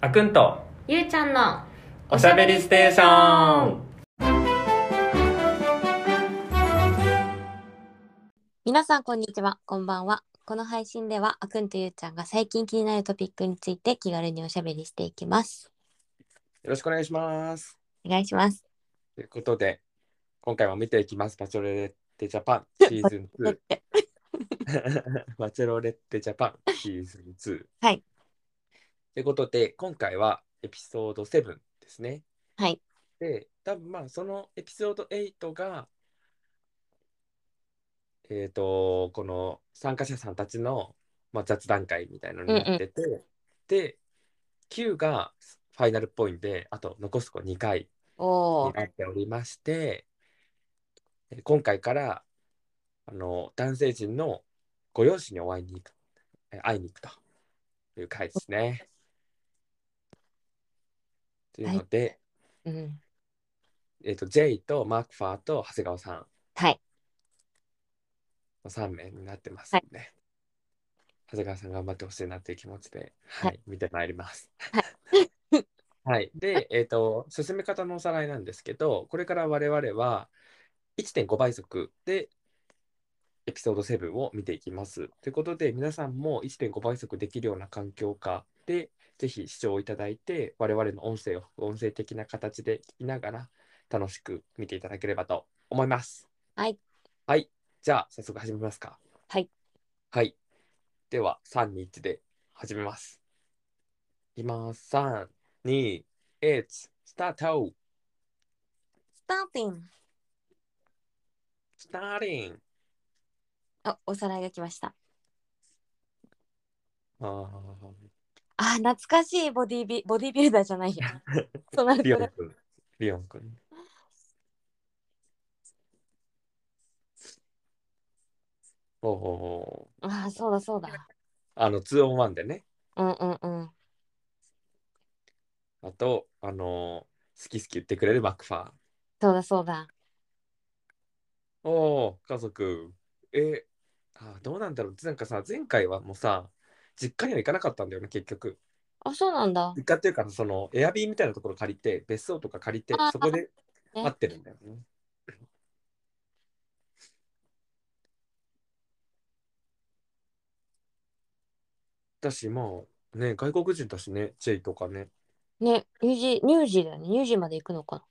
あくんとゆうちゃんのおしゃべりステーション。皆さんこんにちは。こんばんは。この配信ではあくんとゆうちゃんが最近気になるトピックについて気軽におしゃべりしていきます。よろしくお願いします。お願いします。ということで今回も見ていきます。バチョロレッテジャパンシーズンだって2バチェ ロレッテジャパンシーズン2はいということで今回はエピソード7ですね。はい。で多分まあそのエピソード8がえっ、とこの参加者さんたちの、まあ、雑談会みたいのになってて、で9がファイナルっぽいんであと残すとこ2回になっておりましてえー今回からあの男性陣のご両親にお会いに行くえー会いに行くという回ですね。というので、うん。えっ、と、ジェイとマークファーと長谷川さん。はい。の3名になってますんで、長谷川さん頑張ってほしいなという気持ちで、はい、は見てまいります。は はい。で、えっ、と、進め方のおさらいなんですけど、これから我々は1.5倍速でエピソード7を見ていきます。ということで、皆さんも1.5倍速できるような環境下で、ぜひ視聴いただいて、我々の音声を音声的な形で聞きながら楽しく見ていただければと思います。はいはい。じゃあ、早速始めますか。はいはい。では、3、2、1で始めます。いきます。3、2、1、スタートスターティンスターリンあおさらいが来ましたあーあー懐かしいボディビボディビルダーじゃないや そうなるリオン君。リオン君。おおーああそうだそうだあの、2 on 1でね。うんうんうんあと、あのー好き好き言ってくれるマックファー。そうだそうだおお、家族。え、あ、どうなんだろう。なんかさ、前回はもうさ、実家には行かなかったんだよね、結局。あそうなんだ実家っていうか、その、エアビーみたいなところ借りて、別荘とか借りてそこでね会ってるんだよね。だし、まあ、ね、外国人だしね、チェイとかね。ねニュージーニュージーだよねニュージーまで行くのかな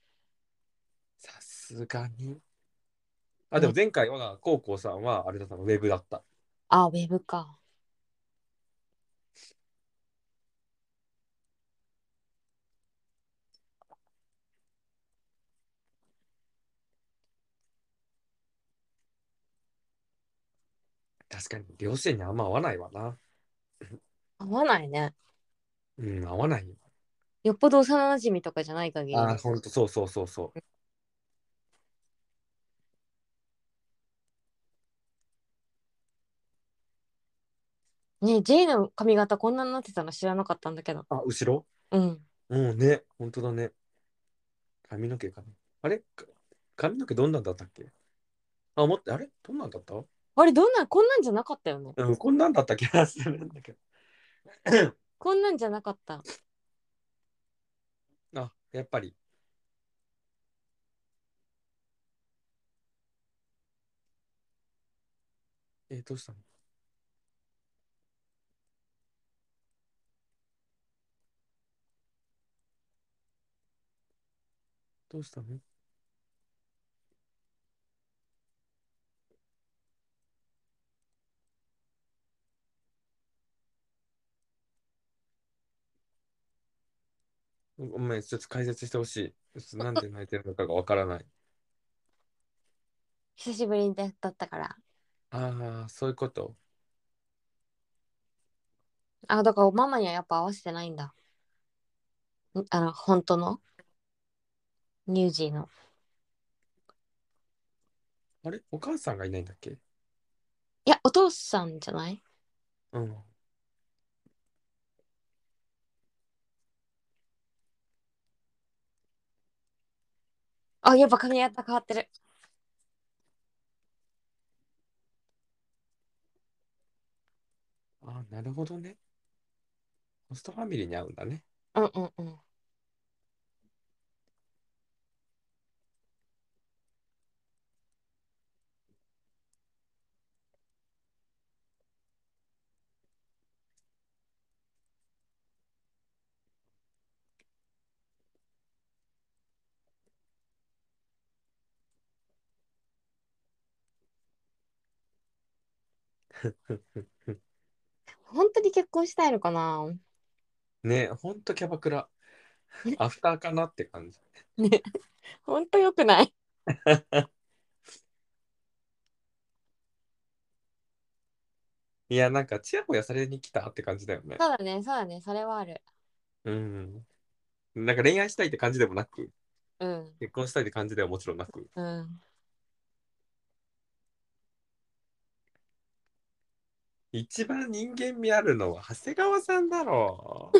さすがに。あ、でも前回は、コウコウさんは、あれだったの、ウェブだった。あウェブか確かに、両親にあんま合わないわな。合わないねうん、合わないよ。よっぽど幼馴染とかじゃない限りあ、ほんと、そうそうそうそう。ねジェイの髪型こんなになってたの知らなかったんだけどあ、後ろ？うんもうね、ほんとだね。髪の毛かな。あれ？か髪の毛どんなんだったっけ？あ、思って、あれ？どんなんだった？あれどんなこんなんじゃなかったよねうん、こんなんだった気がするんだけど。こんなんじゃなかったあ、やっぱり。え、どうしたの？どうしたの？ごめん、ちょっと解説してほしい。ちょっとなんで泣いてるのかがわからない。久しぶりだったからああ、そういうこと。あだからママにはやっぱ合わせてないんだんあの本当の？ニュージーのあれ？お母さんがいないんだっけ？いやお父さんじゃない？うん。あやっぱ髪型変わってるあ、なるほどね。ホストファミリーに会うんだね。うんうんうん。本当に結婚したいのかな？ね、ほんとキャバクラ。アフターかなって感じ。ね。本当よくない？いや、なんか、ちやほやされに来たって感じだよね。そうだね、そうだね、それはある。うん。なんか恋愛したいって感じでもなく、うん。結婚したいって感じではもちろんなく。うん。一番人間味あるのは長谷川さんだろう。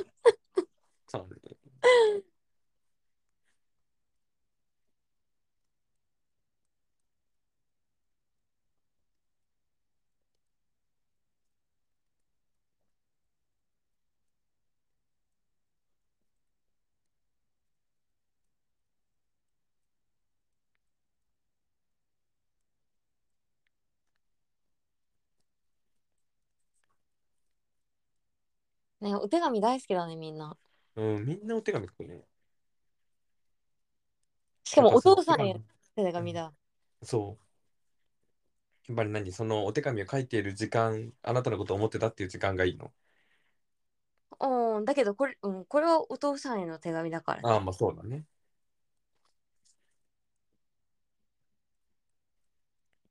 ねね、お手紙大好きだね、みんな。うん、みんなお手紙書くね。しかもお父さんへの手紙だ。そう。やっぱり何そのお手紙を書いている時間、あなたのことを思ってたっていう時間がいいの？うん、だけどこれ、うん、これはお父さんへの手紙だから、ね。ああ、まあそうだね。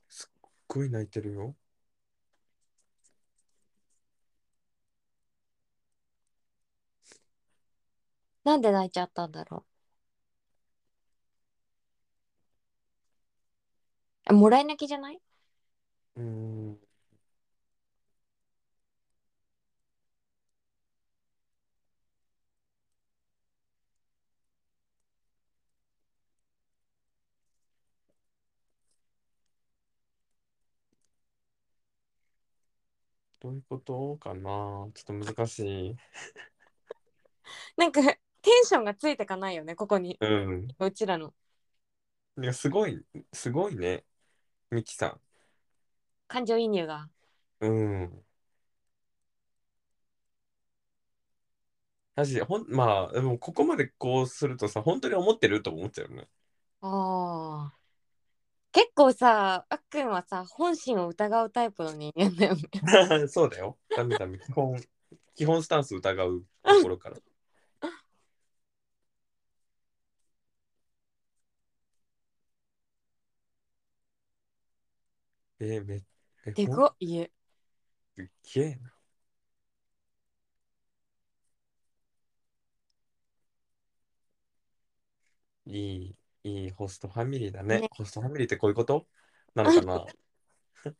すっごい泣いてるよ。なんで泣いちゃったんだろう？あもらい泣きじゃない？うーん。どういうことかなちょっと難しい。なんかテンションがついてかないよね、ここに。うん。うちらのいや、すごい、すごいね。ミキさ感情移入が。ん。うん。だし、ほん、まあ、でもここまでこうするとさ、本当に思ってると思っちゃうよね。ああ。結構さ、あっくんはさ、本心を疑うタイプの人間だよね。そうだよ。ダメダメ。基本、基本スタンス疑うところから。えー、めえ、でほんかっ家。すっげえな。いい、いいホストファミリーだね。ねホストファミリーってこういうこと？なのかな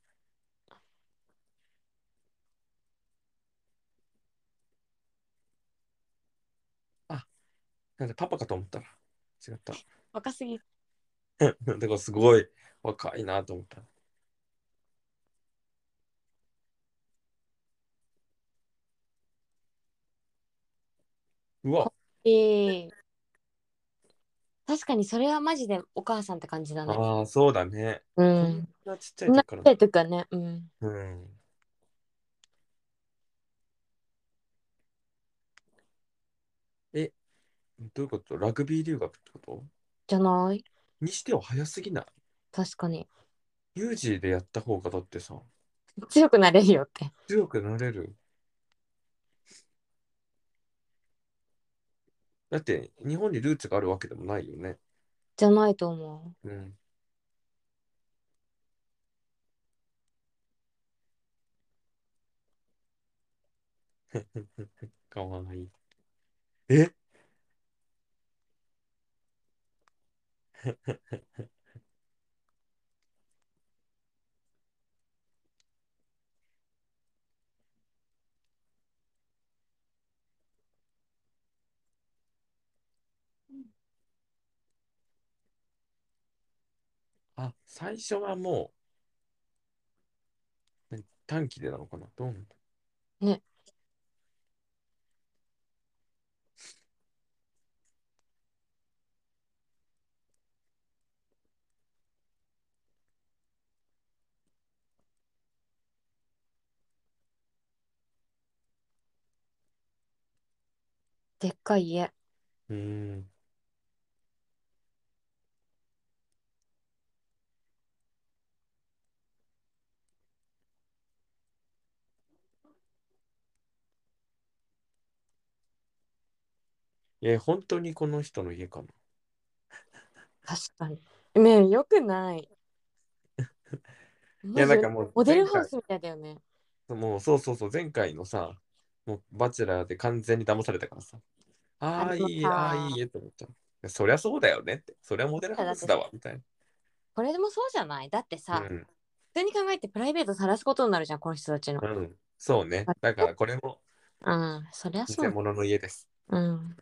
あ、なんでパパかと思ったら違った。若すぎ。だからすごい若いなと思った。うわ、ええ確かにそれはマジでお母さんって感じだね。ああ、そうだね。うこんん。なちっちゃそんない時から。ちっちゃい時からね。うん。うん。え、どういうこと？ラグビー留学ってこと？じゃないにしては早すぎない？確かに。ユージーでやった方がだってさ、強くなれるよって。強くなれる？だって日本にルーツがあるわけでもないよね。じゃないと思うん。かわいい。え？あ、最初はもう、短期でなのかな？どうなんだ？ね。でっかい家。うん。え、本当にこの人の家かな？確かに。ねえ、よくない。いや、なんかもうモデルハウスみたいだよね。もうそうそうそう、前回のさ、もうバチェラーで完全に騙されたからさ。ああ、いいえ、ああ、さいいえって思っちゃう。いやそりゃそうだよねって。そりゃモデルハウスだわ、みたいこれでもそうじゃない？だってさ、な。うん。普通に考えてプライベート晒すことになるじゃん、この人たちの。うん。そうね。だからこれもうん、そりゃそう。偽物の家です。うん。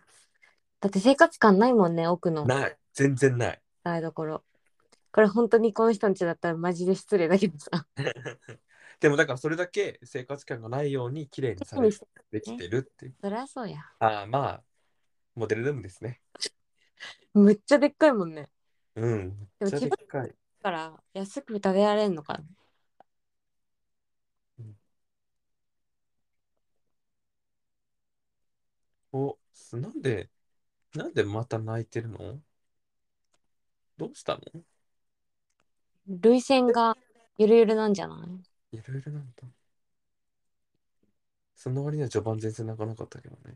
だって生活感ないもんね、奥のない。全然ない。台所。これ本当にこの人んちだったらマジで失礼だけどさ。でもだからそれだけ生活感がないように綺麗にされてできてるっていう。そりゃそうや。ああ、まあ、モデルルームですね。むっちゃでっかいもんね。うん。めっちゃでっかい。だから安く食べられんのかな。お、なんで、なんでまた泣いてるの？どうしたの？涙腺がゆるゆるなんじゃない？いろいろなんだ。その割には序盤全然泣かなかったけどね。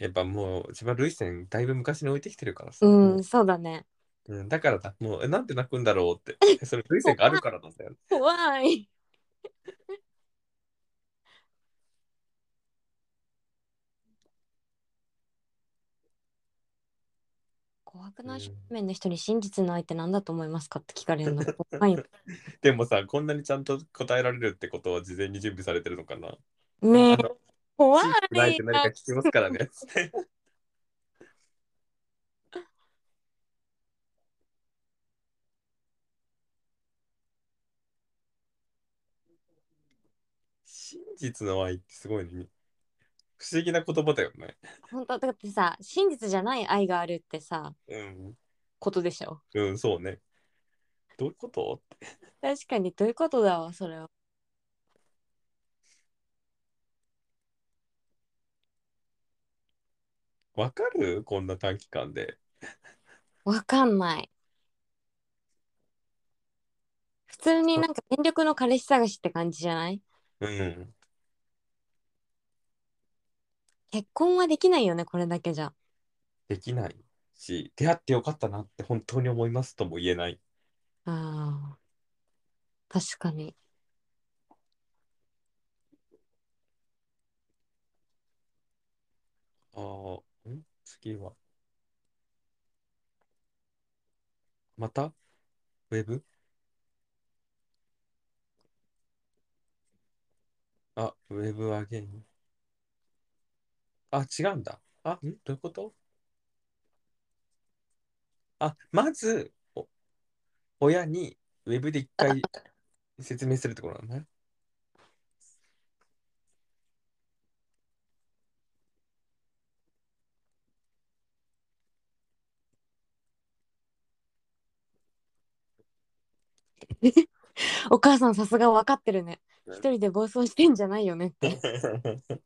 やっぱもう、自分は涙腺だいぶ昔に置いてきてるからさ。うもん、そうだね。うん、だからだ、もう、えなんで泣くんだろうって。えそれ、涙腺があるからなんだよ。怖い。怖くないうん正面の人に真実の愛って何だと思いますかって聞かれるの怖いよ。でもさ、こんなにちゃんと答えられるってことは事前に準備されてるのかな。ねえ怖いって何か聞きますからね。真実の愛ってすごいね。不思議な言葉だよね。本当だってさ、真実じゃない愛があるってさ、うん。ことでしょ？うん、そうね。どういうこと？確かにどういうことだわ、それは。わかる？こんな短期間で。わかんない。普通になんか全力の彼氏探しって感じじゃない？うん。結婚はできないよね、これだけじゃ。できないし、出会ってよかったなって本当に思いますとも言えない。ああ。確かに。ああ、ん次は。また？ウェブ？あ、ウェブアゲイン。あ、違うんだ。あ、ん？どういうこと？あ、まず、お親にウェブで一回説明するってことなんだね。お母さんさすが分かってるね。一人で暴走してんじゃないよねって。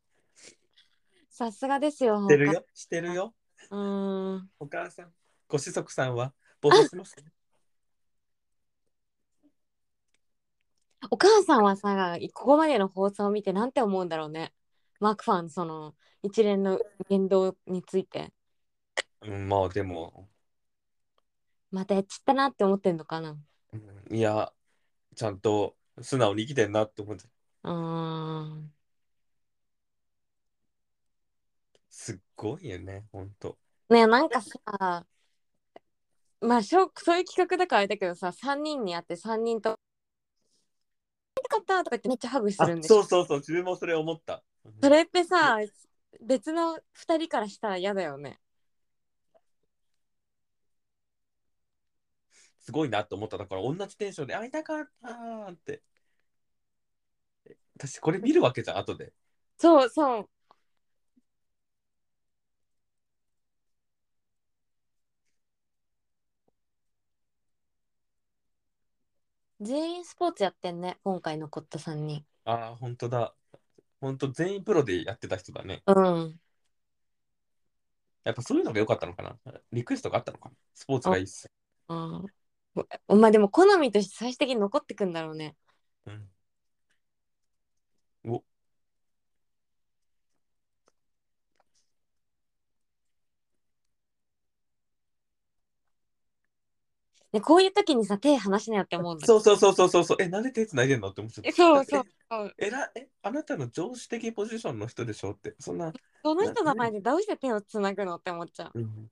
さすがですよ。してるよ、してるよ。うーん。お母さん、ご子息さんは暴走します、お母さんはさ、ここまでの放送を見てなんて思うんだろうね。マークファン、その一連の言動について。うん、まあでも、またやっちったなって思ってんのかな。うんいや、ちゃんと素直に生きてんなって思って、うーん。すっごいよね、ほんと。ねえなんかさ、まあしょそういう企画だからあれだけどさ、3人に会って3人と、よかったとか言ってめっちゃハグすあるん、でしょ？そうそうそう、自分もそれ思った。それってさ、別の2人からしたら嫌だよね。すごいなと思った。だから同じテンションで会いたかったーって。私これ見るわけじゃん、後で。そうそう。全員スポーツやってんね、今回残った3人。ああ、本当だ。本当全員プロでやってた人だね。うん。やっぱそういうのが良かったのかなリクエストがあったのかなスポーツがいいっす。うん。おまあでも好みとして最終的に残ってくんだろうね。うん。お、でこういう時にさ、手離しなよって思うんだそうそうそうそうそうそう。え、なんで手繋いでんのって思っちゃった。えそうそうそう。え。えら、え、あなたの上司的ポジションの人でしょって。そんな。その人の前でどうして手をつなぐのって思っちゃう。うん。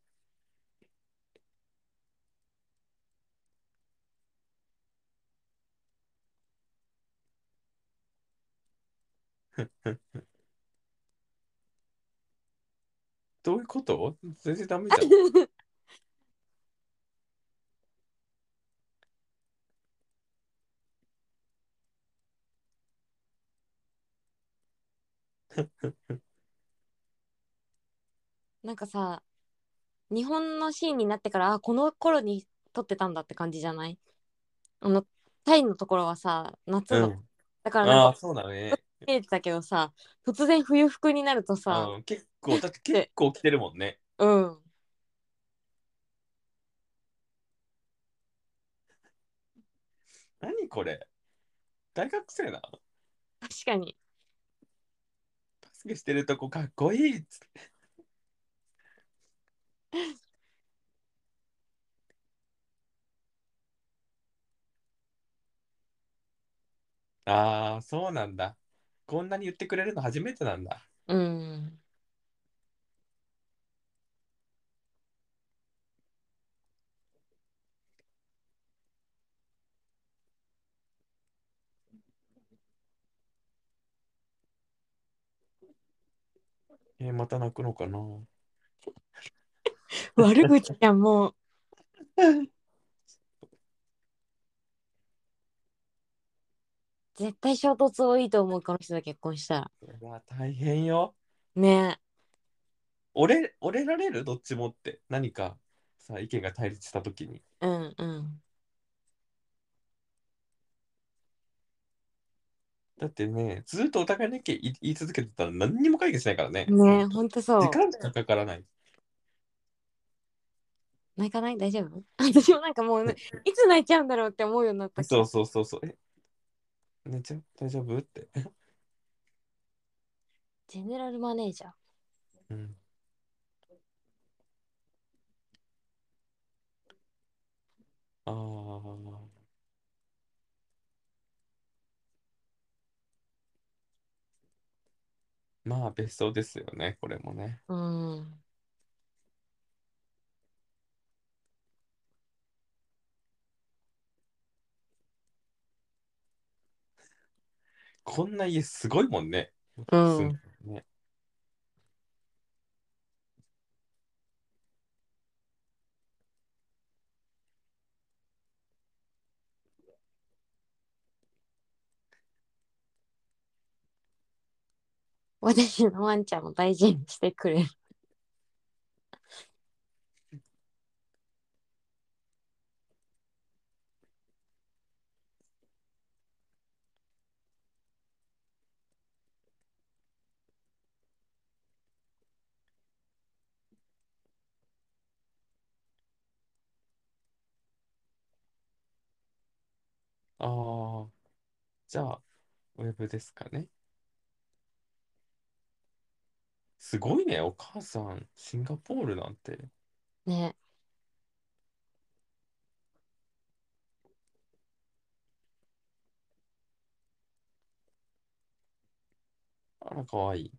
どういうこと？全然ダメじゃん。なんかさ、日本のシーンになってから、あ、この頃に撮ってたんだって感じじゃない？あの、タイのところはさ、夏の、うん。だからなああ、そうだね。見えてたけどさ、突然冬服になるとさ、うん、結構、だって結構来てるもんね。うん。何これ？大学生な確かに。バスケしてるとこかっこいいっつって。ああ、そうなんだ。こんなに言ってくれるの初めてなんだ。うん。えーまた泣くのかな 悪口じゃん、もう。絶対衝突多いと思う、この人と結婚したら。それは大変よ。ね折れ、折れられる？どっちもって。何かさ、意見が対立したときに。え。うんうん。だってね、ずっとお互いの意見言い言い続けてたら何にも解決しないからね。ねほんとそう時。間しかかからない。泣かない？大丈夫？私もなんかもう、ね、いつ泣いちゃうんだろうって思うようになったそうそうそうそう。え、寝ちゃう？大丈夫？って。ジェネラルマネージャー。うん。ああ。まあ、別荘ですよね、これもね。うん。こんな家すごいもんね。うんね私のワンちゃんも大事にしてくれる。ああ。じゃあ、ウェブですかね。すごいね、お母さん、シンガポールなんて。ね。あら、かわいい。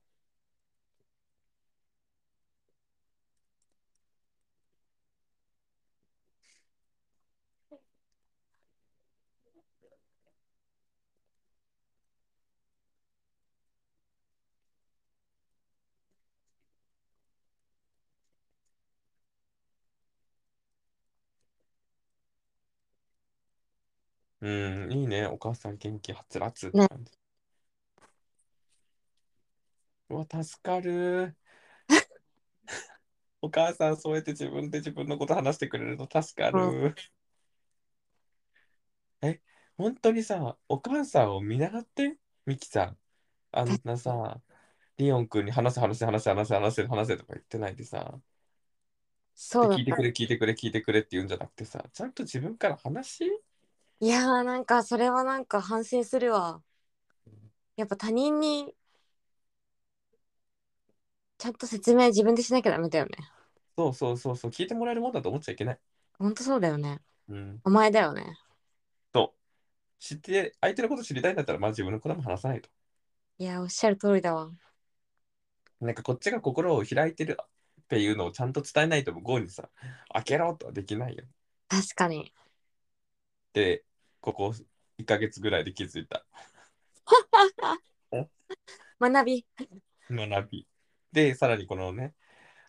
うん、いいね。お母さん元気はつらつって感じ。うわ、助かる。お母さん、そうやって自分で自分のこと話してくれると助かる。え、本当にさ、お母さんを見習って、ミキさん。あんなさ、リオン君に話せ話せ話せ話せ話せ話せとか言ってないでさ、そうだ聞いてくれ聞いてくれ聞いてくれって言うんじゃなくてさ、ちゃんと自分から話しいやーなんかそれはなんか反省するわやっぱ他人にちゃんと説明自分でしなきゃダメだよねそうそうそうそう、聞いてもらえるもんだと思っちゃいけない。ほんとそうだよねうん。お前だよねそう。知って、相手のこと知りたいんだったら、まあ自分のことも話さないと。いやおっしゃる通りだわなんかこっちが心を開いてるっていうのをちゃんと伝えないと向こうにさ、開けろとはできないよ。確かにで、ここ1ヶ月ぐらいで気づいた 学び学び。で、さらにこのね、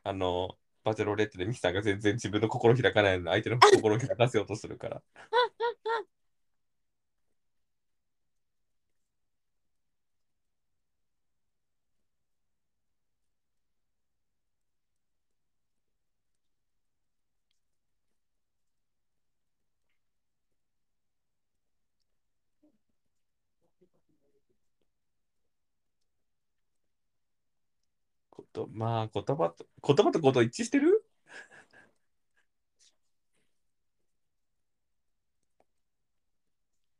あの、バチェロレッテでミキさんが全然自分の心開かないのに相手の心を開かせようとするから。とまあ、言葉と、言葉とこと一致してる？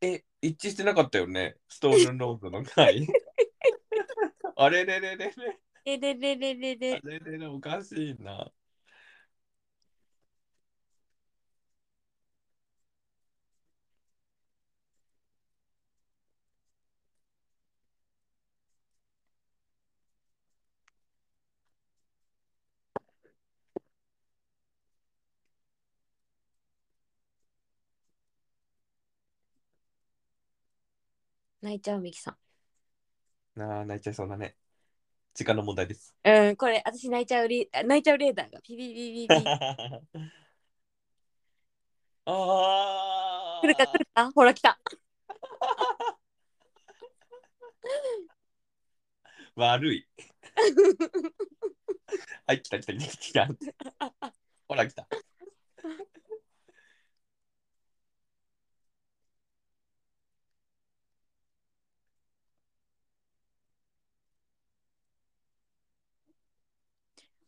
え、一致してなかったよね？ストーンローズの回。あれれれれれ。えれれれれれあれれれ、おかしいな。泣いちゃうミキさなあ、泣いちゃいそうだね。時間の問題です。んうんこれ私泣いちゃうリあ泣いちゃうレーダーがピピピピピ ああ。来るか来るか？ほら来た 悪い。はい、来た来た来た来た。ほら来た。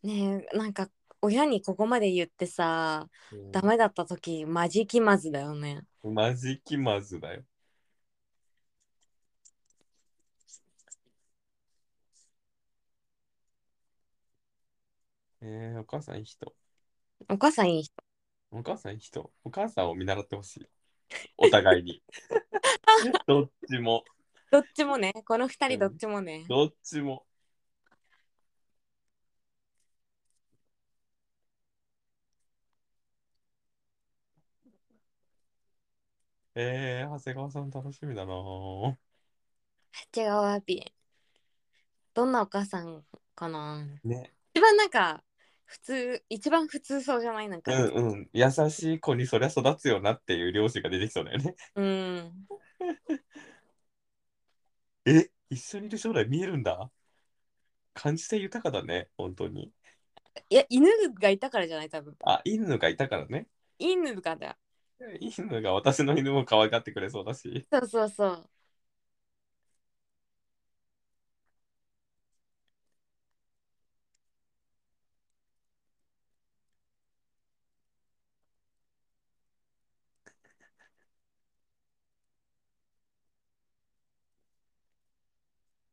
ねえなんか親にここまで言ってさダメだった時マジ気まずだよねマジ気まずだよ。えー、お母さんいい人？お母さんいい人お母さんいい人？お母さんを見習ってほしい。お互いに。どっちも。どっちもねこの二人どっちもね、どっちも。えー、長谷川さん楽しみだなぁ違うワピどんなお母さんかな？ね。一番なんか普通一番普通そうじゃない？なんかうんうん。優しい子にそりゃ育つよなっていう両親が出てきそうだよね。うん え一緒にいる将来見えるんだ？感じ性豊かだね、本当に。いや犬がいたからじゃない多分あ、犬がいたからね。犬がだ犬が私の犬も可愛がってくれそうだし。そうそうそ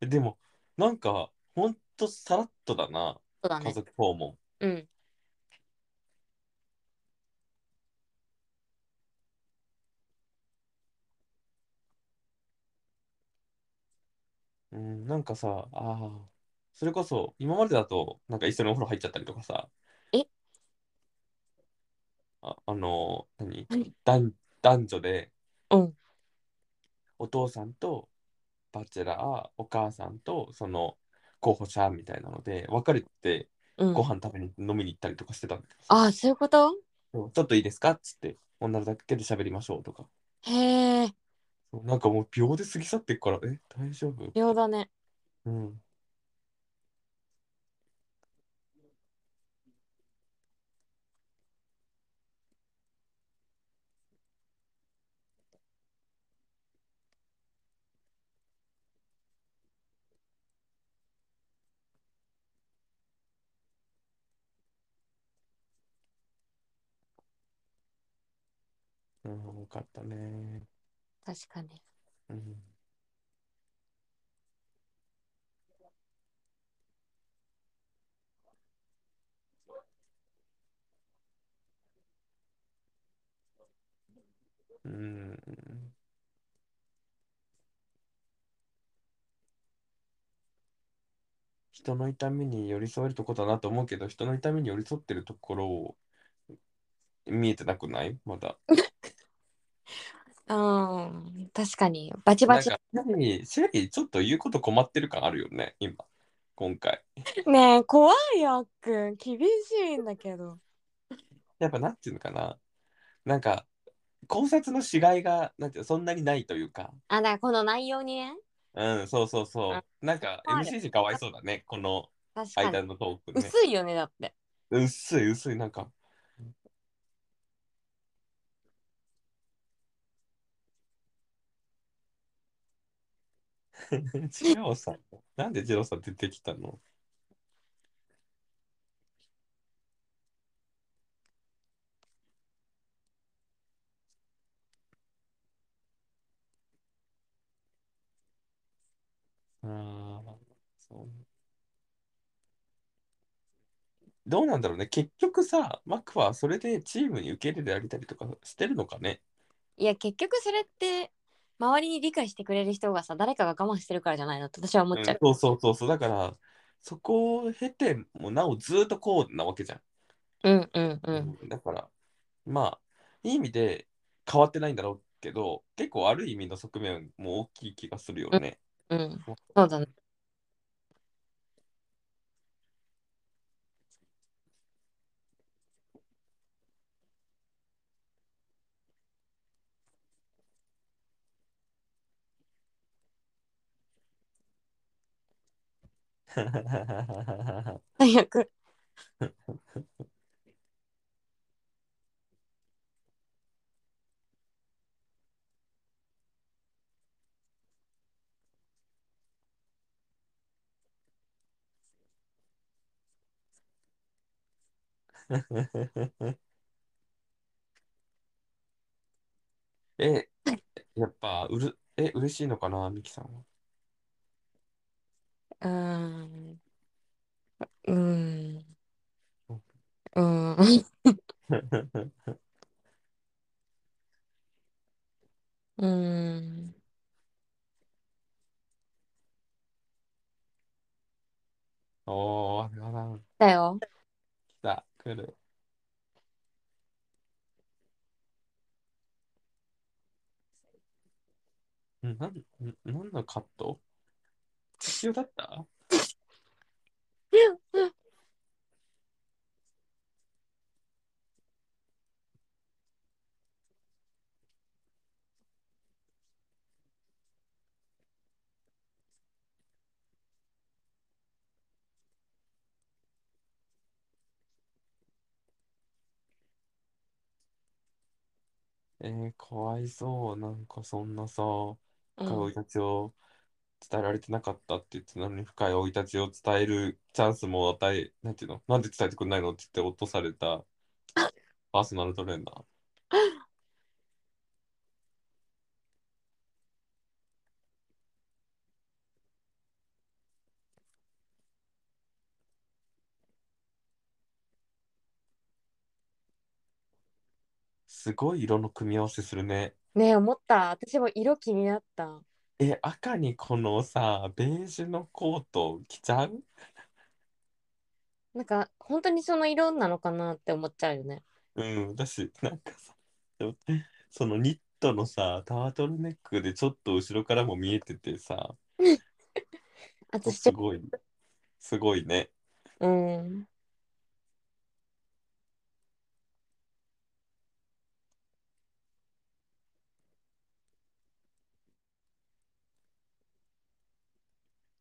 うでも、なんか、ほんとさらっとだな、家そうだね族訪問。うんうん、なんかさ、ああ、それこそ、今までだと、なんか一緒にお風呂入っちゃったりとかさ、え？あ、あの、何？何？男男女で、うん。お父さんとバチェラー、お母さんとその候補者みたいなので、別れてうん。ご飯食べに飲みに行ったりとかしてたんだけどさ、ああそういうこと？そうちょっといいですか？っつって、女だけで喋りましょうとか。へえなんかもう秒で過ぎ去ってっから、え、大丈夫？秒だね。うん。うん、多かったね。確かに。うん。うん。人の痛みに寄り添えるとこだなと思うけど、人の痛みに寄り添ってるところを見えてなくない？まだ。うん、確かに。バチバチ。なんか、シェリー、シェリーちょっと言うこと困ってる感あるよね、今。今回。ねえ、怖いよ、あっくん。厳しいんだけど。やっぱなんていうのかな。なんか、考察のしがいが、なんていうのそんなにないというか。あ、だからこの内容にね。うん、そうそうそう。なんか、ある MCC かわいそうだね、この確か間に。のトークね。薄いよね、だって。薄い、薄い、なんか。ジロさん、なんでジローさん出てきたの？ああ、そう。どうなんだろうね。結局さ、マックはそれでチームに受け入れてあげたりとかしてるのかね。いや、結局それって、周りに理解してくれる人がさ、誰かが我慢してるからじゃないのって私は思っちゃう。うんそうそうそうそう。だから、そこを経てもなおずっとこうなわけじゃん。うんうんうん。うんだから、まあ、いい意味で変わってないんだろうけど、結構悪い意味の側面も大きい気がするよね。うん。そうだね。最悪。え、やっぱうる、え、嬉しいのかな、ミキさんは？うーん。うーん。うーん。うーん。おー、あれはな、だよ。来た、来る。んなん、んなんのカット必要だった？えー、かわいそう。なんかそんなさ、うん深い生い立ちを伝えられてなかったって言ってたのに、深い生い立ちを伝えるチャンスも与え、なんていうの？なんで伝えてくんないのって言って落とされた パーソナルトレーナー。すごい色の組み合わせするね。ねえ、思った。私も色気になった。え、赤にこのさ、ベージュのコート着ちゃう？なんか、本当にその色なのかなって思っちゃうよね。うん、だし、なんかさ、そのニットのさ、タートルネックでちょっと後ろからも見えててさ、私ちょすごい、すごいね。うん。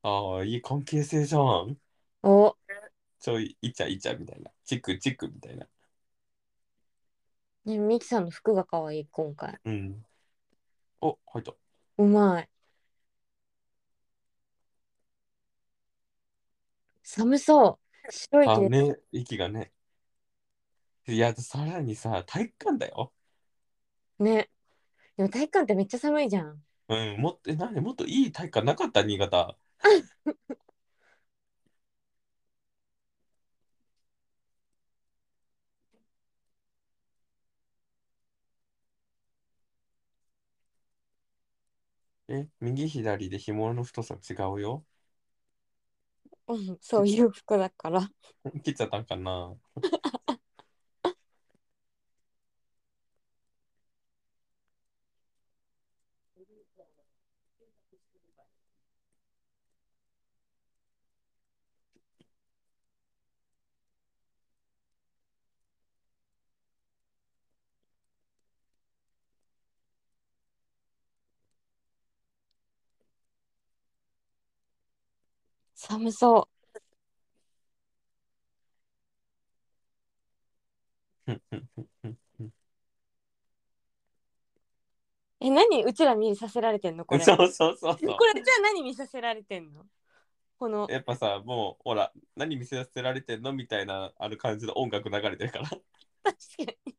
ああ、いい関係性じゃん。お、ちょい、イチャイチャみたいな。チクチクみたいな。ね、ミキさんの服が可愛い、今回。うん。お、入った。うまい。寒そう。白いあ、毛。ね、息がね。いや、さらにさ、体育館だよ。ね。でも体育館ってめっちゃ寒いじゃん。うん、もっと、え、なんでもっといい体育館なかった？新潟。え、右左で紐の太さ違うよ。うん、そういう服だから。切っちゃったんかな。寒そう。え、何うちら見させられてんの？これ。そうそうそうそうこ。れじゃあ何見させられてんの？このやっぱさ、もう、ほら、何見せられてんのみたいな、ある感じの音楽流れてるから。確かに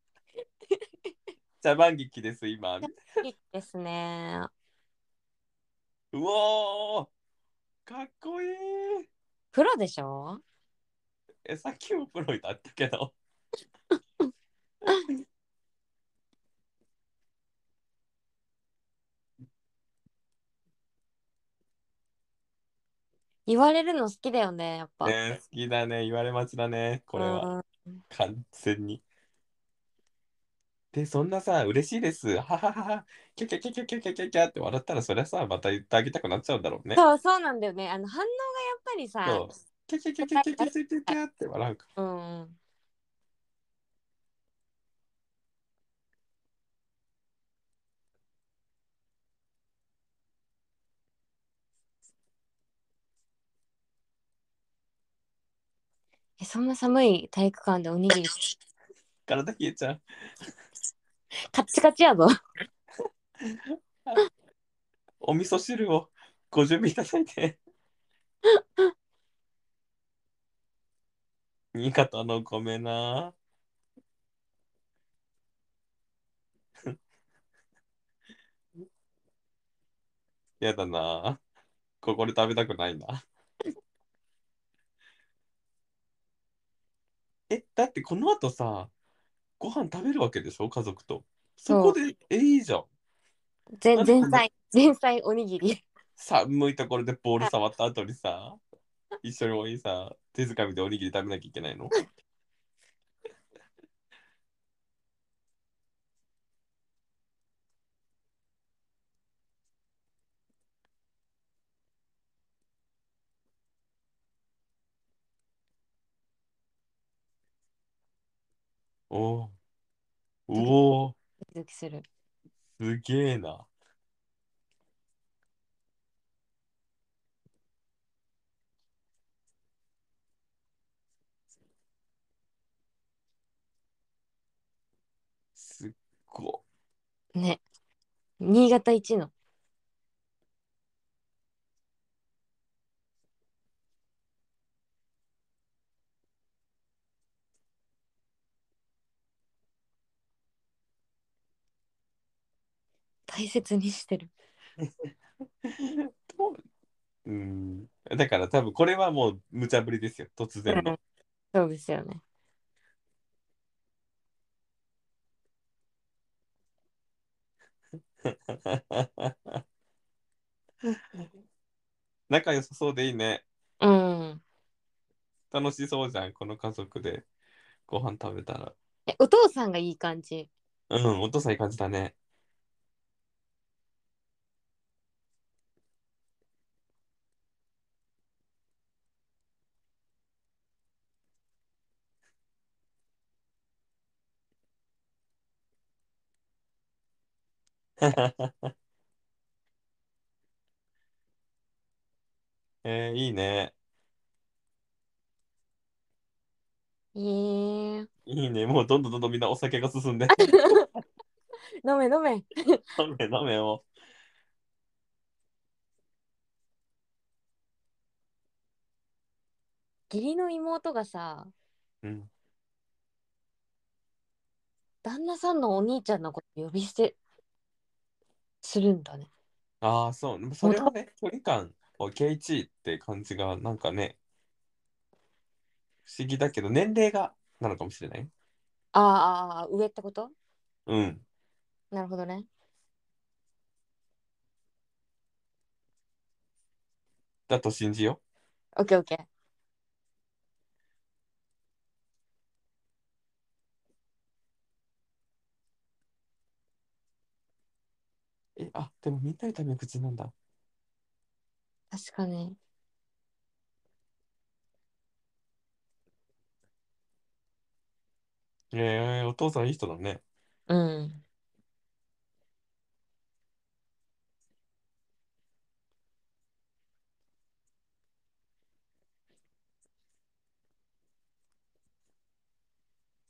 茶番劇です、今。いいですね。うおーかっこいいプロでしょ？え、さっきもプロいたったけど。言われるの好きだよね、やっぱ。ね好きだね、言われ待ちだね、これは。うん完全に。で、そんなさ、嬉しいです。はははは。キャキャキャキャキャキャキャキャって笑ったら、そりゃさ、また言ってあげたくなっちゃうんだろうね。そう、そうなんだよね。あの反応がやっぱりさそう、キャキャキャキャキャキャキャキャキャって笑うかうん。え、そんな寒い体育館でおにぎり、体冷えちゃう。カッチカチやぞ。お味噌汁をご準備いただいて。新潟の米な。やだな。ここで食べたくないな。え、だってこの後さ、ご飯食べるわけでしょ？家族と。そこで、え、いいじゃん。前なんで前菜、前菜おにぎり。寒いところでボール触った後にさ、一緒においさ、手づかみでおにぎり食べなきゃいけないの？おお。おお、ドキドキする。すげえな。すっご。ね。新潟一の。大切にしてる。とうん。だから多分これはもう無茶ぶりですよ、突然の。そうですよね。仲良さそうでいいね。うん。楽しそうじゃん、この家族でご飯食べたら。え、お父さんがいい感じ。うん、お父さんいい感じだね。えー、いいね。えー、いいね。もうどんどんどんどんみんなお酒が進んで。飲 め飲め。飲め 飲めよ。義理の妹がさ、うん。旦那さんのお兄ちゃんのこと呼び捨てするんだね。ああ、そう。それはね、距離感を K1 って感じが、なんかね、不思議だけど、年齢がなのかもしれない？あーあ上ってこと？うん。なるほどね。だと信じよオッケーオッケー。あ、でもみんなでタメ口なんだ。確かに。えー、お父さんいい人だね。うん。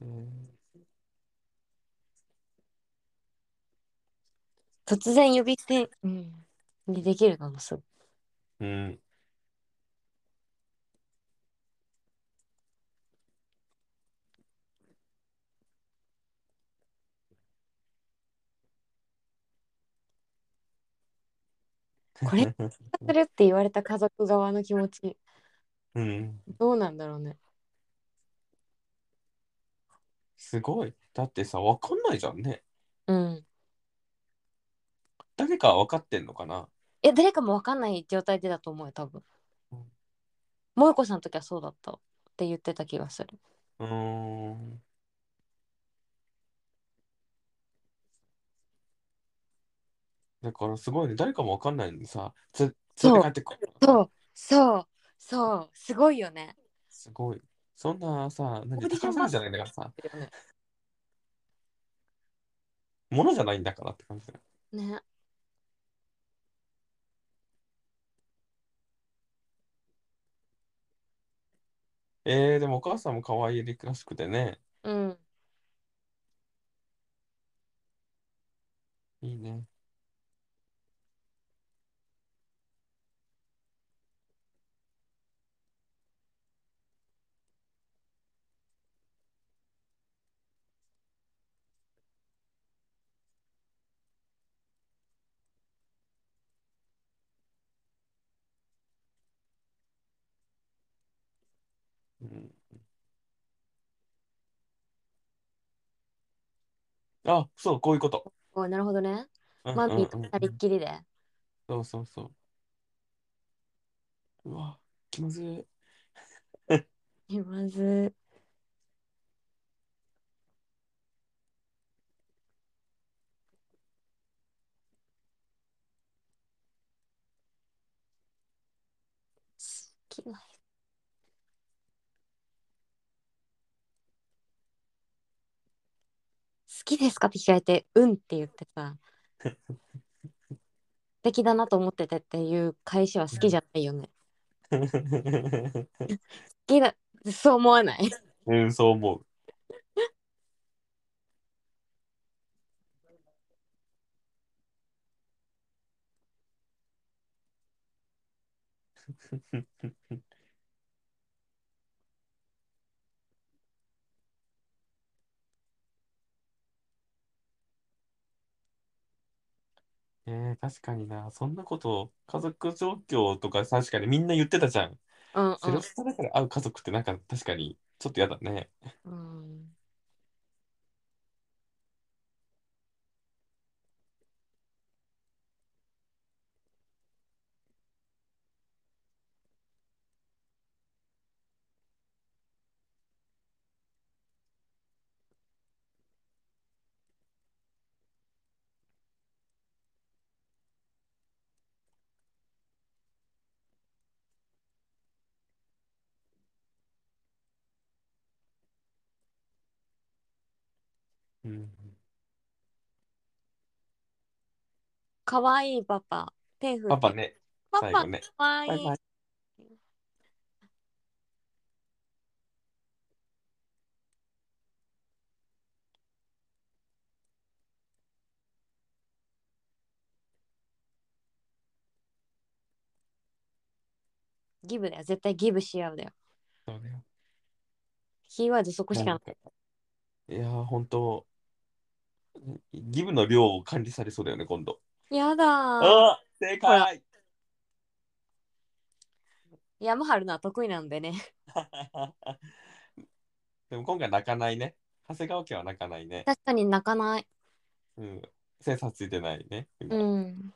えー突然呼び捨て、うん、にできるのもすごい。うん。これするって言われた家族側の気持ち、うん。どうなんだろうね。すごい。だってさ、わかんないじゃんね。うん。誰かは分かってんのかな？え、誰かもわかんない状態でだと思うよ、多分うん。萌子さんの時はそうだったって言ってた気がする。うーん。だからすごいね。誰かも分かんないのにさ、つ連れて帰ってくる。そう、そう、そう、すごいよね。すごい。そんなさ、何オーディション宝探しじゃないんだからさ。ものじゃないんだからって感じだよ。ね。えー、でもお母さんも可愛いらしくてね。うん。いいね。うん、あ、そう、こういうこと。おなるほどね。うんマミーとうんうん二人っきりで。そうそうそう。うわ、気まずい。まず、好きな人きですか？って聞かれて、うんって言ってさ、素敵だなと思っててっていう返しは好きじゃないよね。好きだ、そう思わない？うん、そう思う。えー、確かにな。そんなこと、家族状況とか確かにみんな言ってたじゃん。うんうんセロスタだから会う家族ってなんか確かにちょっと嫌だね。うん。うん。かわいいパパ。手振って。パパね、パパ最後ね。かわいい。バイバイ。ギブだよ。絶対ギブし合うだよ。そうだよ。キーワードそこしかななんい。かいやー、本当ギブの量を管理されそうだよね、今度。やだー。あ正ほら解山張るのは得意なんでね。でも今回泣かないね。長谷川家は泣かないね。確かに泣かない。うん。センサーついてないね。今うん。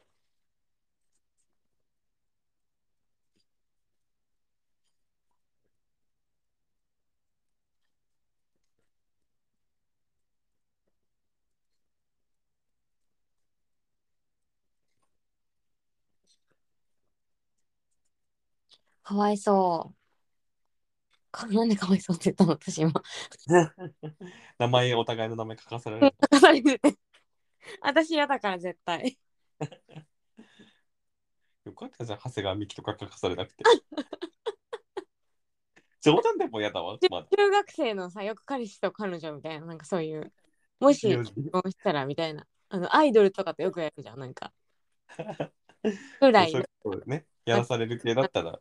かわいそう。かなんでかわいそうって言ったの私今。名前、お互いの名前書かせられる。書かされてて私嫌だから絶対。よかったじゃん、長谷川美樹とか書かされなくて。冗談でも嫌だわ。まだ中学生のさ、よく彼氏と彼女みたいな、なんかそういう。もし結婚したらみたいな。あのアイドルとかとよくやるじゃん、なんか。ぐらいそういうことね、やらされる系だったら。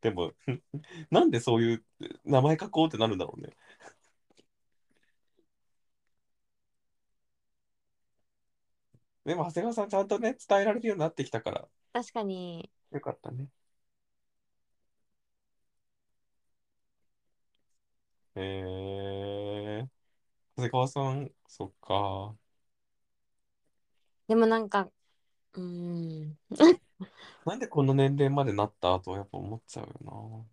でも、なんでそういう名前書こうってなるんだろうね。でも、長谷川さん、ちゃんとね、伝えられるようになってきたから、確かに。よかったね。えー、長谷川さん、そっか。でもなんか、うーん。なんでこの年齢までなったとやっぱ思っちゃうよ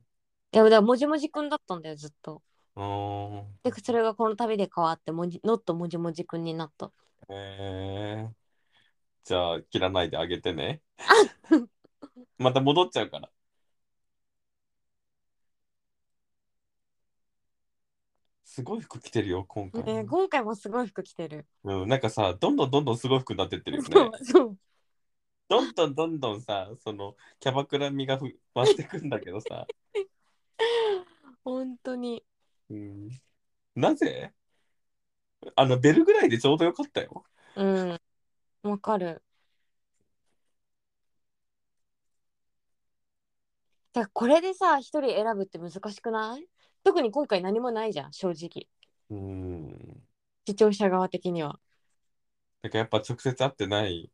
いや、だからもじもじくんだったんだよ、ずっと。な。う。で、それがこの旅で変わって、もじノットもじもじくんになった。えー、じゃあ、切らないであげてね。また戻っちゃうから。すごい服着てるよ、今回。ね、今回もすごい服着てる。うん、なんかさ、どんどんどんどんすごい服になってってるよそうね。そう。どんどんどんどんさ、そのキャバクラ味がふ増してくんだけどさ。本当に。うん、なぜ？あの、ベルぐらいでちょうどよかったよ。うん。わかる。だからこれでさ、一人選ぶって難しくない？特に今回何もないじゃん、正直。うん。視聴者側的には。だからやっぱ直接会ってない。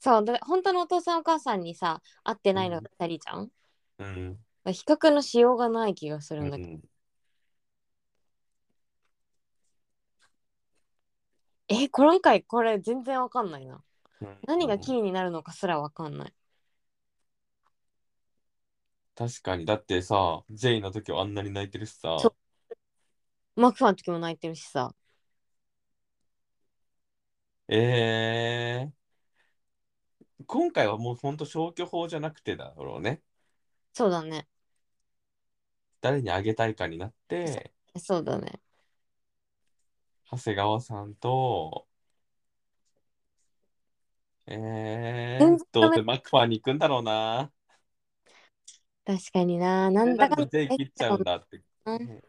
そう、だ本当のお父さんお母さんにさ、会ってないのが2人じゃん、うん。比較のしようがない気がすうるんだけど。ん、え、今回これ全然わかんないな。うん何がキーになるのかすらわかんない。確かに。だってさ、ジェイの時はあんなに泣いてるしさ。マクファンの時も泣いてるしさ。えー、今回はもうほんと消去法じゃなくてだろうね。そうだね。誰にあげたいかになって、そうだね。長谷川さんと、えー全然、どうせマクファーに行くんだろうな。確かにな。なでんだかんだジェイ切っちゃうんだって。うんね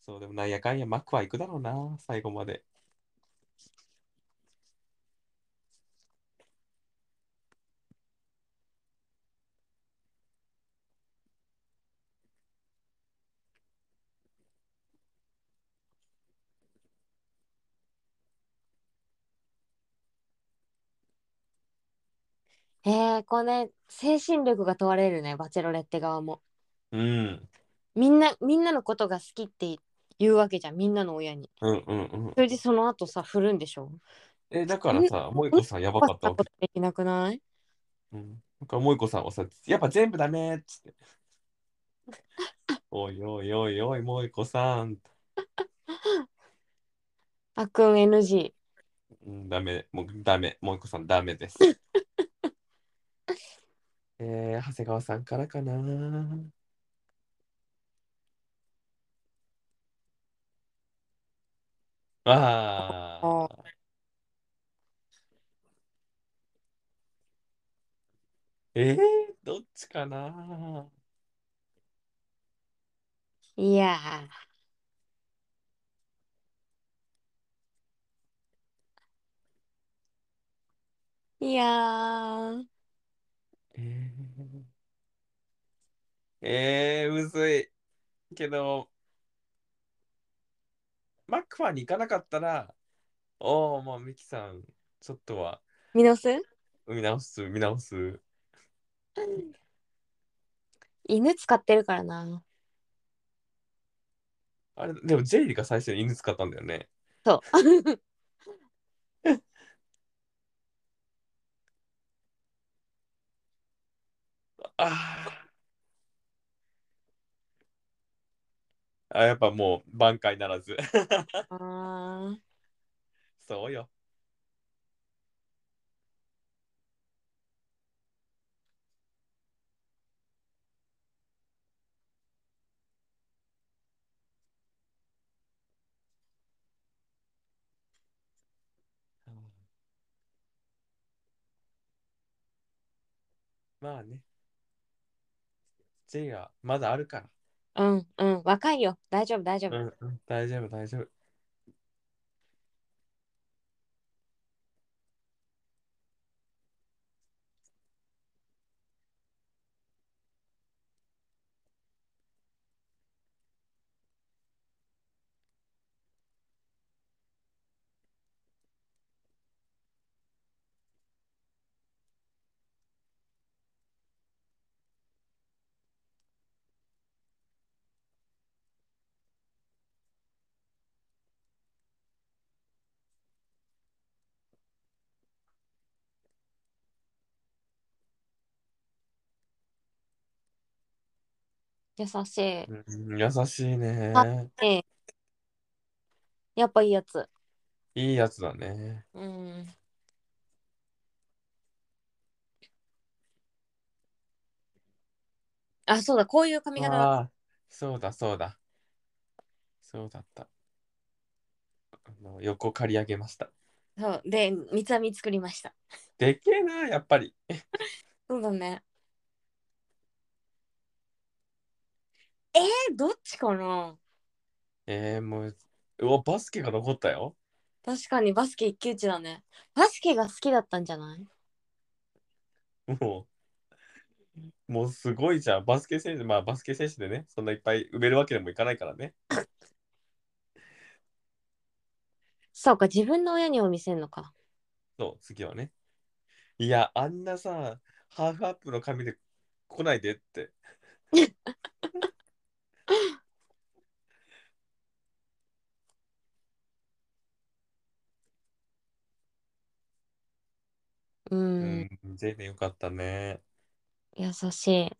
そう、でもなんやかんやマクファー行くだろうな、最後まで。えー、これ、精神力が問われるね、バチェロレッテ側も。うん。みんな、みんなのことが好きって言うわけじゃん、みんなの親に。うんうんうんそ。れでその後さ、振るんでしょ？え、だからさ、萌子さんやばかったわけ。できなくない？うん。だから萌子さんはさ、やっぱ全部ダメっつって。お いおいおいおい、萌子さん。あっくん NG。うん、ダメ、もうダメ、萌子さんダメです。えー、長谷川さんからかな。あああ。えー、どっちかな。いやー。いやー。えー、えー、むずい。けど、マックファーに行かなかったら、おお、もうミキさん、ちょっとは見直す？見直す、見直す？犬使ってるからな。あれ、でもジェイリが最初に犬使ったんだよね。そう。ああ。あ、やっぱもう挽回ならず。あーそうよ。まあね。J はまだあるから。うんうん。若いよ。大丈夫大丈夫。うんうん、大丈夫、大丈夫。優しい。うん、優しいね。ええやっぱいいやつ。いいやつだね。うん。あ、そうだ、こういう髪型だ。ああ、そうだ、そうだ。そうだった。あの横刈り上げました。そう。で、三つ編み作りました。でけえな、やっぱり。そうだね。えー、どっちかな？えー、もう、うわ、バスケが残ったよ。確かにバスケ一騎打ちだね。バスケが好きだったんじゃない？もう、もうすごいじゃん。バスケ選手、まあバスケ選手でね、そんないっぱい埋めるわけでもいかないからね。そうか、自分の親にも見せんのか。そう、次はね。いや、あんなさ、ハーフアップの髪で来ないでって。う、うんん、ジェイねよかったね。優しい。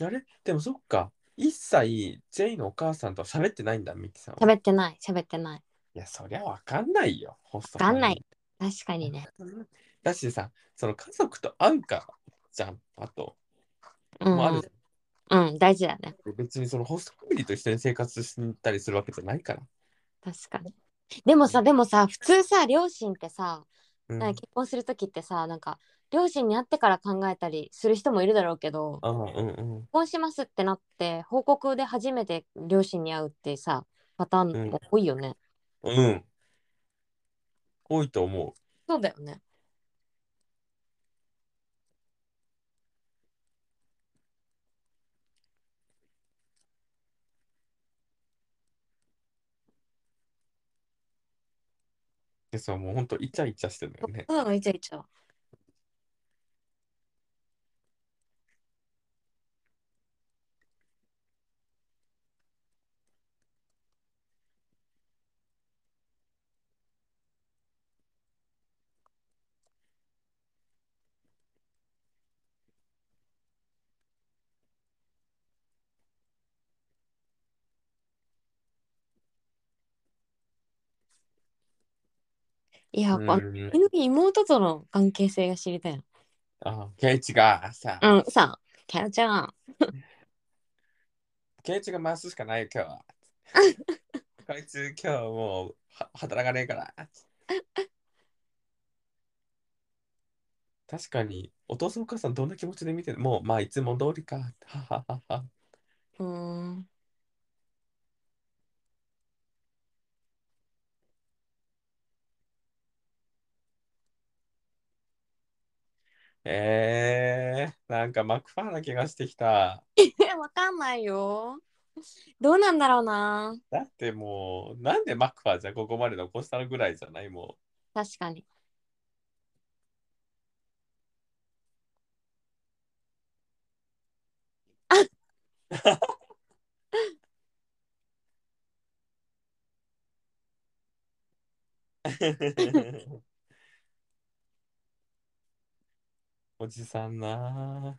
あれ？でもそっか。一切、ジェイのお母さんとは喋ってないんだ、ミキさんは。喋ってない、喋ってない。いや、そりゃわかんないよ、ホストわかんない。確かにね。だしさ、その家族と会うからじゃん、あと。うん、もうあるじうん、大事だね。ゃん。別にそのホストファミリーと一緒に生活したりするわけじゃないから。確かに。でもさ、でもさ、普通さ、両親ってさ、うん、結婚するときってさ、なんか、両親に会ってから考えたりする人もいるだろうけど、うんうん。結婚しますってなって、報告で初めて両親に会うってさ、パターン多いよね。うん。多いと思そうだよね。う。で、そう、もうほんとイチャイチャしてるのよね。そうなの、イチャイチャ。いや、うんあ犬に妹との関係性が知りたいの。あ、ケイチがさ、うん、さ、キャラちゃん。ケイチが回すしかないよ、今日は。こいつ今日もうは働かねえから。確かに、お父さんお母さんどんな気持ちで見てるもう、まあいつも通りか。はははは。うーん。えー、なんかマクファーな気がしてきた。え、わかんないよ。どうなんだろうな。だってもう、なんでマクファーじゃここまで残したのぐらいじゃないも確かに。う。おじさんなぁ。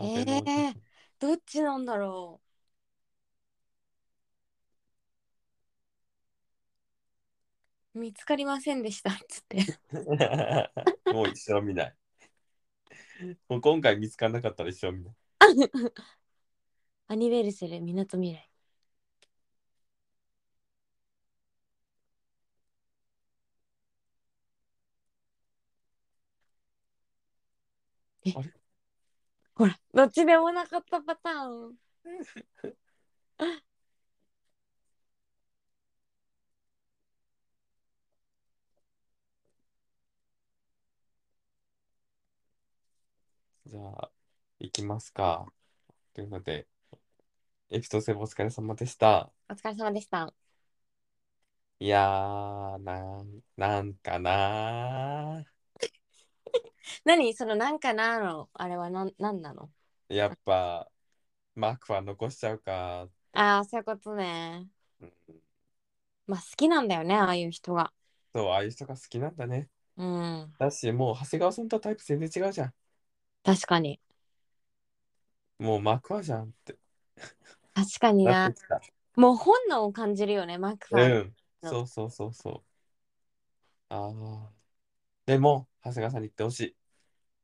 え安倍のおじさんー、どっちなんだろう？見つかりませんでしたっつって。もう一生見ない。もう今回見つからなかったら一生見ない。アニベルセルみなとみらい。え？あれ？ほら、どっちでもなかったパターン。じゃあ、行きますか。というので、エピソード7お疲れ様でした。お疲れ様でした。いやー、なん、なんかな 何そのなんかなのあれはなんなんなの？ー。やっぱ、マークは残しちゃうか。ああ、そういうことね。うんまあ好きなんだよね、ああいう人が。そう、ああいう人が好きなんだね。うん、だし、もう長谷川さんとはタイプ全然違うじゃん。確かに。もうマクワじゃんって確かにななって。きた。もう本能を感じるよね、マックさん。うん。そうそうそうそう。ああ。でも、長谷川さんに言ってほしい。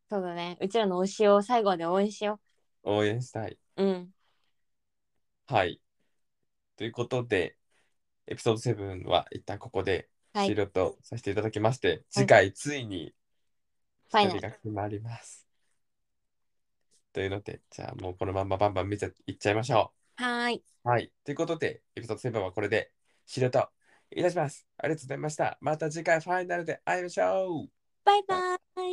そうだね。うちらの推しを最後まで応援しよ応援したい。う。うん。はい。ということで、エピソード7は一旦ここではい終了とさせていただきまして、次回ついにファイナルが決まります。というので、じゃあもうこのまんまバンバン見ちゃいっちゃいましょはーい。う。はい。ということで、エピソード7はこれで終了といたします。ありがとうございました。また次回ファイナルで会いましょう。バイバイ。